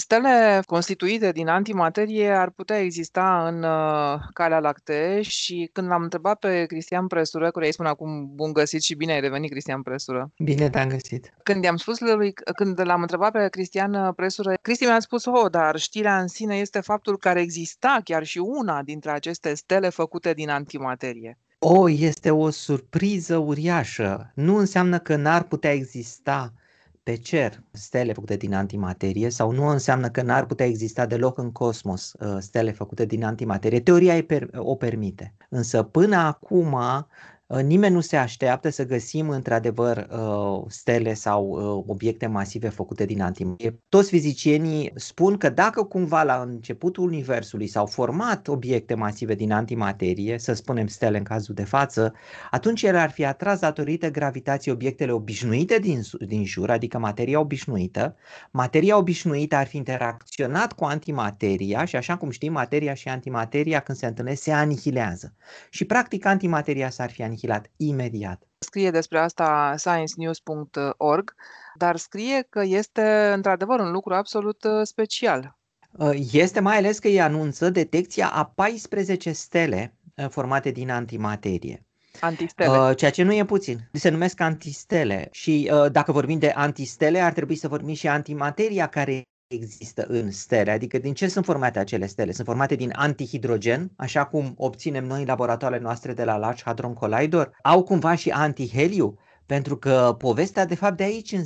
Stele constituite din antimaterie ar putea exista în uh, Calea Lactee și când l-am întrebat pe Cristian Presură, care îi spun acum bun găsit și bine ai revenit, Cristian Presură. Bine te-am găsit. Când i-am spus lui, când l-am întrebat pe Cristian Presură, Cristi mi-a spus, oh, dar știrea în sine este faptul că exista chiar și una dintre aceste stele făcute din antimaterie. O, oh, este o surpriză uriașă. Nu înseamnă că n-ar putea exista pe cer stele făcute din antimaterie sau nu înseamnă că n-ar putea exista deloc în cosmos uh, stele făcute din antimaterie. Teoria o permite. Însă până acum Uh, nimeni nu se așteaptă să găsim într-adevăr uh, stele sau uh, obiecte masive făcute din antimaterie. Toți fizicienii spun că dacă cumva la începutul Universului s-au format obiecte masive din antimaterie, să spunem stele în cazul de față, atunci ele ar fi atras datorită gravitației obiectele obișnuite din, din jur, adică materia obișnuită. Materia obișnuită ar fi interacționat cu antimateria și așa cum știm, materia și antimateria când se întâlnesc se anihilează. Și practic antimateria s-ar fi anihilat anihilat imediat. Scrie despre asta sciencenews.org, dar scrie că este într-adevăr un lucru absolut uh, special. Uh, este mai ales că îi anunță detecția a 14 stele uh, formate din antimaterie. Antistele. Uh, ceea ce nu e puțin. Se numesc antistele și uh, dacă vorbim de antistele, ar trebui să vorbim și antimateria care există în stele, adică din ce sunt formate acele stele? Sunt formate din antihidrogen, așa cum obținem noi în laboratoarele noastre de la Large Hadron Collider? Au cumva și antiheliu? Pentru că povestea de fapt de aici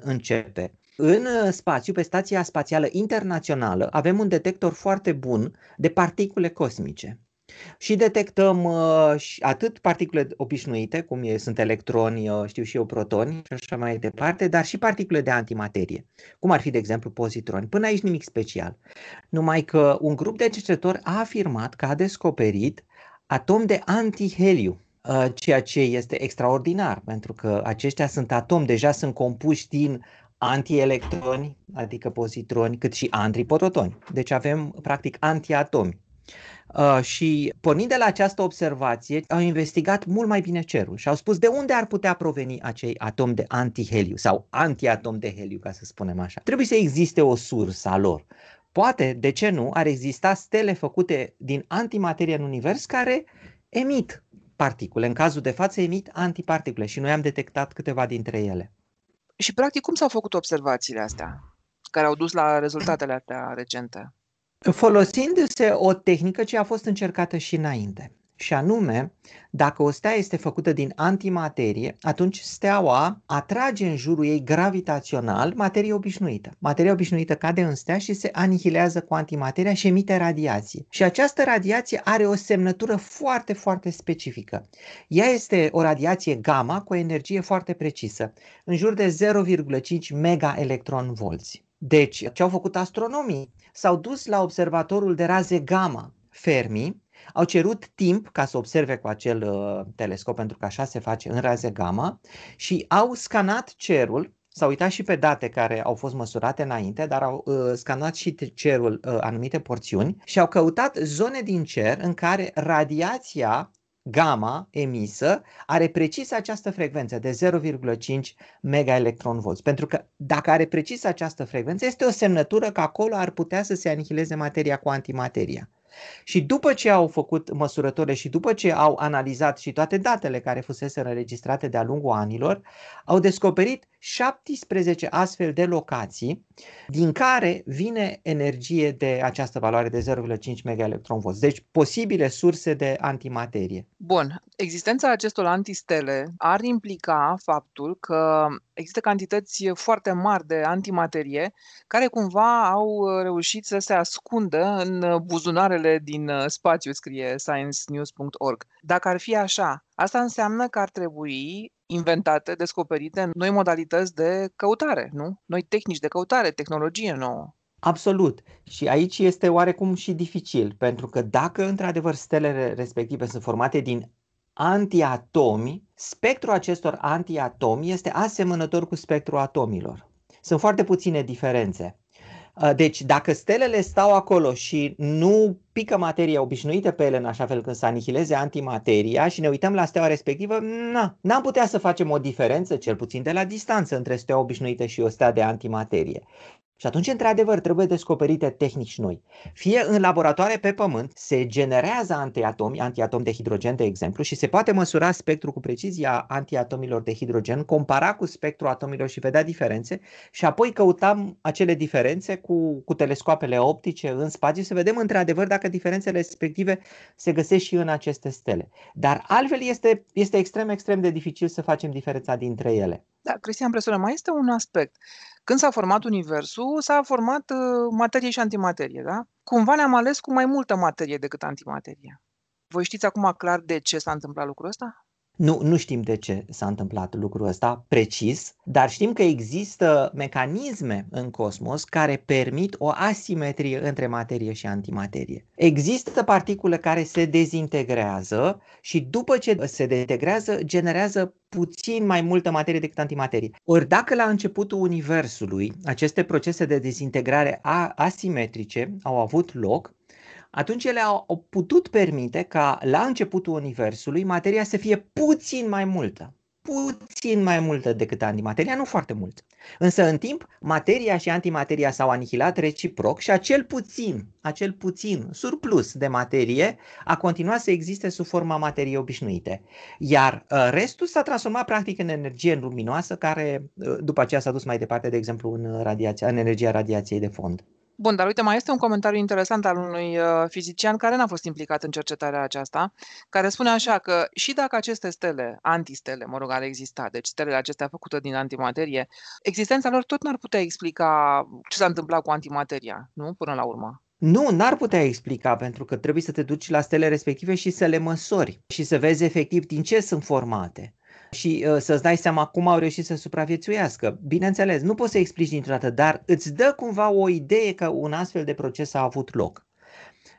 începe. În uh, spațiu, pe Stația Spațială Internațională, avem un detector foarte bun de particule cosmice. Și detectăm uh, atât particule obișnuite, cum e, sunt electroni, uh, știu și eu, protoni și așa mai departe, dar și particule de antimaterie, cum ar fi, de exemplu, pozitroni. Până aici nimic special. Numai că un grup de cercetători a afirmat că a descoperit atom de antiheliu, uh, ceea ce este extraordinar, pentru că aceștia sunt atomi, deja sunt compuși din antielectroni, adică pozitroni, cât și antiprotoni. Deci avem, practic, antiatomi. Uh, și pornind de la această observație, au investigat mult mai bine cerul și au spus de unde ar putea proveni acei atomi de antiheliu sau antiatom de heliu, ca să spunem așa. Trebuie să existe o sursă a lor. Poate, de ce nu, ar exista stele făcute din antimaterie în univers care emit particule. În cazul de față emit antiparticule și noi am detectat câteva dintre ele. Și practic cum s-au făcut observațiile astea care au dus la rezultatele astea recente? Folosindu-se o tehnică ce a fost încercată și înainte. Și anume, dacă o stea este făcută din antimaterie, atunci steaua atrage în jurul ei gravitațional materie obișnuită. Materia obișnuită cade în stea și se anihilează cu antimateria și emite radiație. Și această radiație are o semnătură foarte, foarte specifică. Ea este o radiație gamma cu o energie foarte precisă, în jur de 0,5 mega electron volți. Deci, ce au făcut astronomii? S-au dus la observatorul de raze gamma Fermi, au cerut timp ca să observe cu acel uh, telescop, pentru că așa se face în raze gamma, și au scanat cerul, s-au uitat și pe date care au fost măsurate înainte, dar au uh, scanat și cerul uh, anumite porțiuni. Și au căutat zone din cer în care radiația gamma emisă are precis această frecvență de 0,5 megaelectronvolți. Pentru că dacă are precis această frecvență, este o semnătură că acolo ar putea să se anihileze materia cu antimateria. Și după ce au făcut măsurătorile și după ce au analizat și toate datele care fusese înregistrate de-a lungul anilor, au descoperit 17 astfel de locații din care vine energie de această valoare de 0,5 MeV. Deci posibile surse de antimaterie. Bun. Existența acestor antistele ar implica faptul că există cantități foarte mari de antimaterie care cumva au reușit să se ascundă în buzunarele din spațiu, scrie sciencenews.org. Dacă ar fi așa, asta înseamnă că ar trebui inventate, descoperite noi modalități de căutare, nu? Noi tehnici de căutare, tehnologie nouă. Absolut. Și aici este oarecum și dificil, pentru că dacă într-adevăr stelele respective sunt formate din antiatomi, spectrul acestor antiatomi este asemănător cu spectrul atomilor. Sunt foarte puține diferențe. Deci, dacă stelele stau acolo și nu pică materia obișnuită pe ele în așa fel când să anihileze antimateria și ne uităm la steaua respectivă, na, n-am putea să facem o diferență, cel puțin de la distanță, între steaua obișnuită și o stea de antimaterie. Și atunci, într-adevăr, trebuie descoperite tehnici noi. Fie în laboratoare pe pământ se generează antiatomi, antiatom de hidrogen, de exemplu, și se poate măsura spectrul cu precizie a antiatomilor de hidrogen, compara cu spectrul atomilor și vedea diferențe și apoi căutam acele diferențe cu, cu telescoapele optice în spațiu să vedem într-adevăr dacă diferențele respective se găsesc și în aceste stele. Dar altfel este, este extrem, extrem de dificil să facem diferența dintre ele. Da, Cristian Presură, mai este un aspect. Când s-a format Universul, s-a format uh, materie și antimaterie, da? Cumva ne-am ales cu mai multă materie decât antimaterie. Voi știți acum clar de ce s-a întâmplat lucrul ăsta? Nu, nu știm de ce s-a întâmplat lucrul ăsta precis, dar știm că există mecanisme în cosmos care permit o asimetrie între materie și antimaterie. Există particule care se dezintegrează și după ce se dezintegrează generează puțin mai multă materie decât antimaterie. Ori dacă la începutul Universului aceste procese de dezintegrare asimetrice au avut loc, atunci ele au putut permite ca la începutul Universului materia să fie puțin mai multă. Puțin mai multă decât antimateria, nu foarte mult. Însă în timp, materia și antimateria s-au anihilat reciproc și acel puțin, acel puțin surplus de materie a continuat să existe sub forma materiei obișnuite. Iar uh, restul s-a transformat practic în energie luminoasă care uh, după aceea s-a dus mai departe, de exemplu, în, radiația, în energia radiației de fond. Bun, dar uite, mai este un comentariu interesant al unui uh, fizician care n-a fost implicat în cercetarea aceasta, care spune așa că și dacă aceste stele, antistele, mă rog, ar exista, deci stelele acestea făcute din antimaterie, existența lor tot n-ar putea explica ce s-a întâmplat cu antimateria, nu? Până la urmă. Nu, n-ar putea explica, pentru că trebuie să te duci la stele respective și să le măsori și să vezi efectiv din ce sunt formate și uh, să-ți dai seama cum au reușit să supraviețuiască. Bineînțeles, nu poți să explici dintr-o dată, dar îți dă cumva o idee că un astfel de proces a avut loc.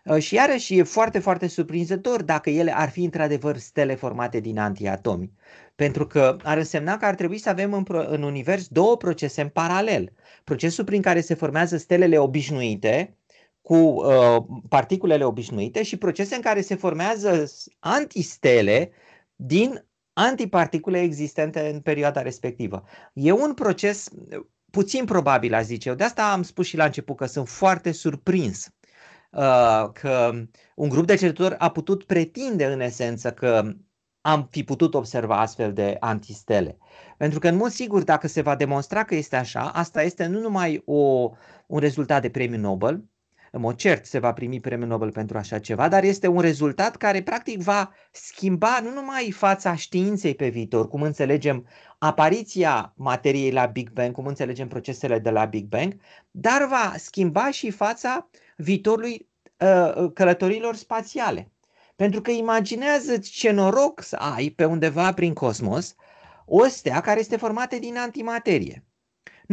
Uh, și iarăși e foarte, foarte surprinzător dacă ele ar fi într-adevăr stele formate din antiatomi. Pentru că ar însemna că ar trebui să avem în, în univers două procese în paralel. Procesul prin care se formează stelele obișnuite, cu uh, particulele obișnuite și procese în care se formează antistele din antiparticule existente în perioada respectivă. E un proces puțin probabil, aș zice eu. De asta am spus și la început că sunt foarte surprins uh, că un grup de cercetători a putut pretinde în esență că am fi putut observa astfel de antistele. Pentru că, în mod sigur, dacă se va demonstra că este așa, asta este nu numai o, un rezultat de premiu Nobel, în mod cert se va primi premiul Nobel pentru așa ceva, dar este un rezultat care practic va schimba nu numai fața științei pe viitor, cum înțelegem apariția materiei la Big Bang, cum înțelegem procesele de la Big Bang, dar va schimba și fața viitorului uh, călătorilor spațiale. Pentru că imaginează ce noroc să ai pe undeva prin cosmos o stea care este formată din antimaterie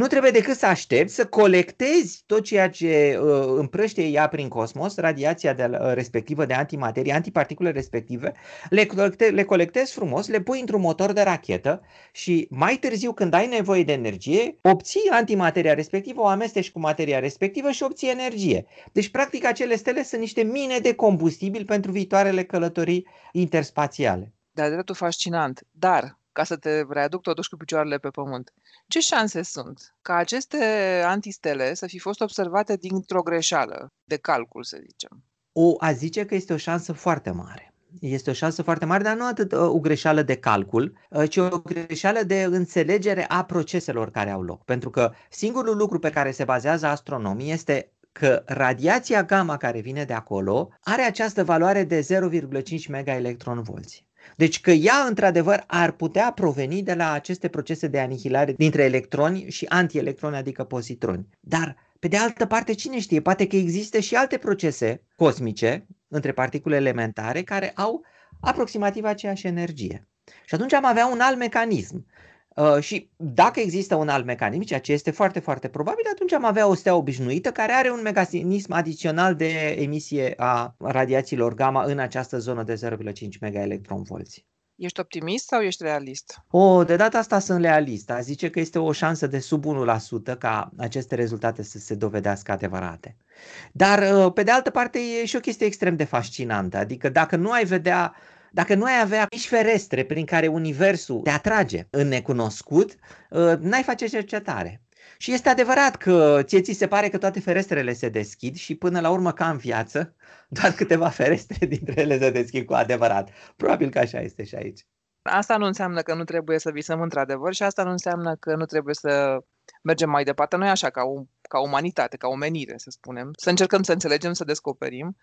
nu trebuie decât să aștepți să colectezi tot ceea ce uh, împrăște ea prin cosmos, radiația de, uh, respectivă de antimaterie, antiparticule respective, le, colecte, le colectezi frumos, le pui într-un motor de rachetă și mai târziu când ai nevoie de energie, obții antimateria respectivă, o amesteci cu materia respectivă și obții energie. Deci practic acele stele sunt niște mine de combustibil pentru viitoarele călătorii interspațiale. De-a dreptul fascinant, dar ca să te readuc totuși cu picioarele pe pământ. Ce șanse sunt ca aceste antistele să fi fost observate dintr-o greșeală de calcul, să zicem? O a zice că este o șansă foarte mare. Este o șansă foarte mare, dar nu atât uh, o greșeală de calcul, uh, ci o greșeală de înțelegere a proceselor care au loc. Pentru că singurul lucru pe care se bazează astronomii este că radiația gamma care vine de acolo are această valoare de 0,5 megaelectronvolți. Deci că ea, într-adevăr, ar putea proveni de la aceste procese de anihilare dintre electroni și antielectroni, adică pozitroni. Dar, pe de altă parte, cine știe, poate că există și alte procese cosmice între particule elementare care au aproximativ aceeași energie. Și atunci am avea un alt mecanism. Uh, și dacă există un alt mecanism, ceea ce este foarte, foarte probabil, atunci am avea o stea obișnuită care are un mecanism adițional de emisie a radiațiilor gamma în această zonă de 0,5 megaelectronvolți. Ești optimist sau ești realist? O, de data asta sunt realist. A zice că este o șansă de sub 1% ca aceste rezultate să se dovedească adevărate. Dar, uh, pe de altă parte, e și o chestie extrem de fascinantă. Adică dacă nu ai vedea dacă nu ai avea mici ferestre prin care universul te atrage în necunoscut, uh, n-ai face cercetare. Și este adevărat că ție ți se pare că toate ferestrele se deschid și până la urmă, ca în viață, doar câteva ferestre dintre ele se deschid cu adevărat. Probabil că așa este și aici. Asta nu înseamnă că nu trebuie să visăm într-adevăr și asta nu înseamnă că nu trebuie să mergem mai departe. Noi așa, ca, o, ca umanitate, ca omenire, să spunem, să încercăm să înțelegem, să descoperim,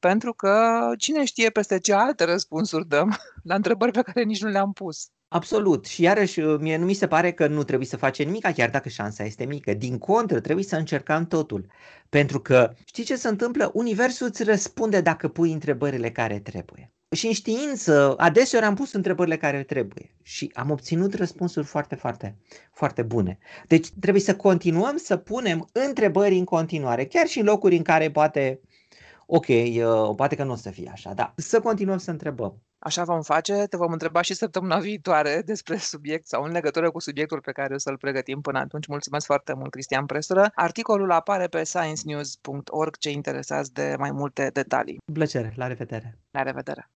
pentru că cine știe peste ce alte răspunsuri dăm la întrebări pe care nici nu le-am pus. Absolut. Și iarăși, mie nu mi se pare că nu trebuie să facem nimic, chiar dacă șansa este mică. Din contră, trebuie să încercăm totul. Pentru că, știi ce se întâmplă? Universul îți răspunde dacă pui întrebările care trebuie. Și în știință, adeseori am pus întrebările care trebuie și am obținut răspunsuri foarte, foarte, foarte bune. Deci trebuie să continuăm să punem întrebări în continuare, chiar și în locuri în care poate, ok, uh, poate că nu o să fie așa, dar să continuăm să întrebăm. Așa vom face, te vom întreba și săptămâna viitoare despre subiect sau în legătură cu subiectul pe care o să-l pregătim până atunci. Mulțumesc foarte mult, Cristian Presură. Articolul apare pe sciencenews.org, ce interesați de mai multe detalii. Cu plăcere, la revedere! La revedere!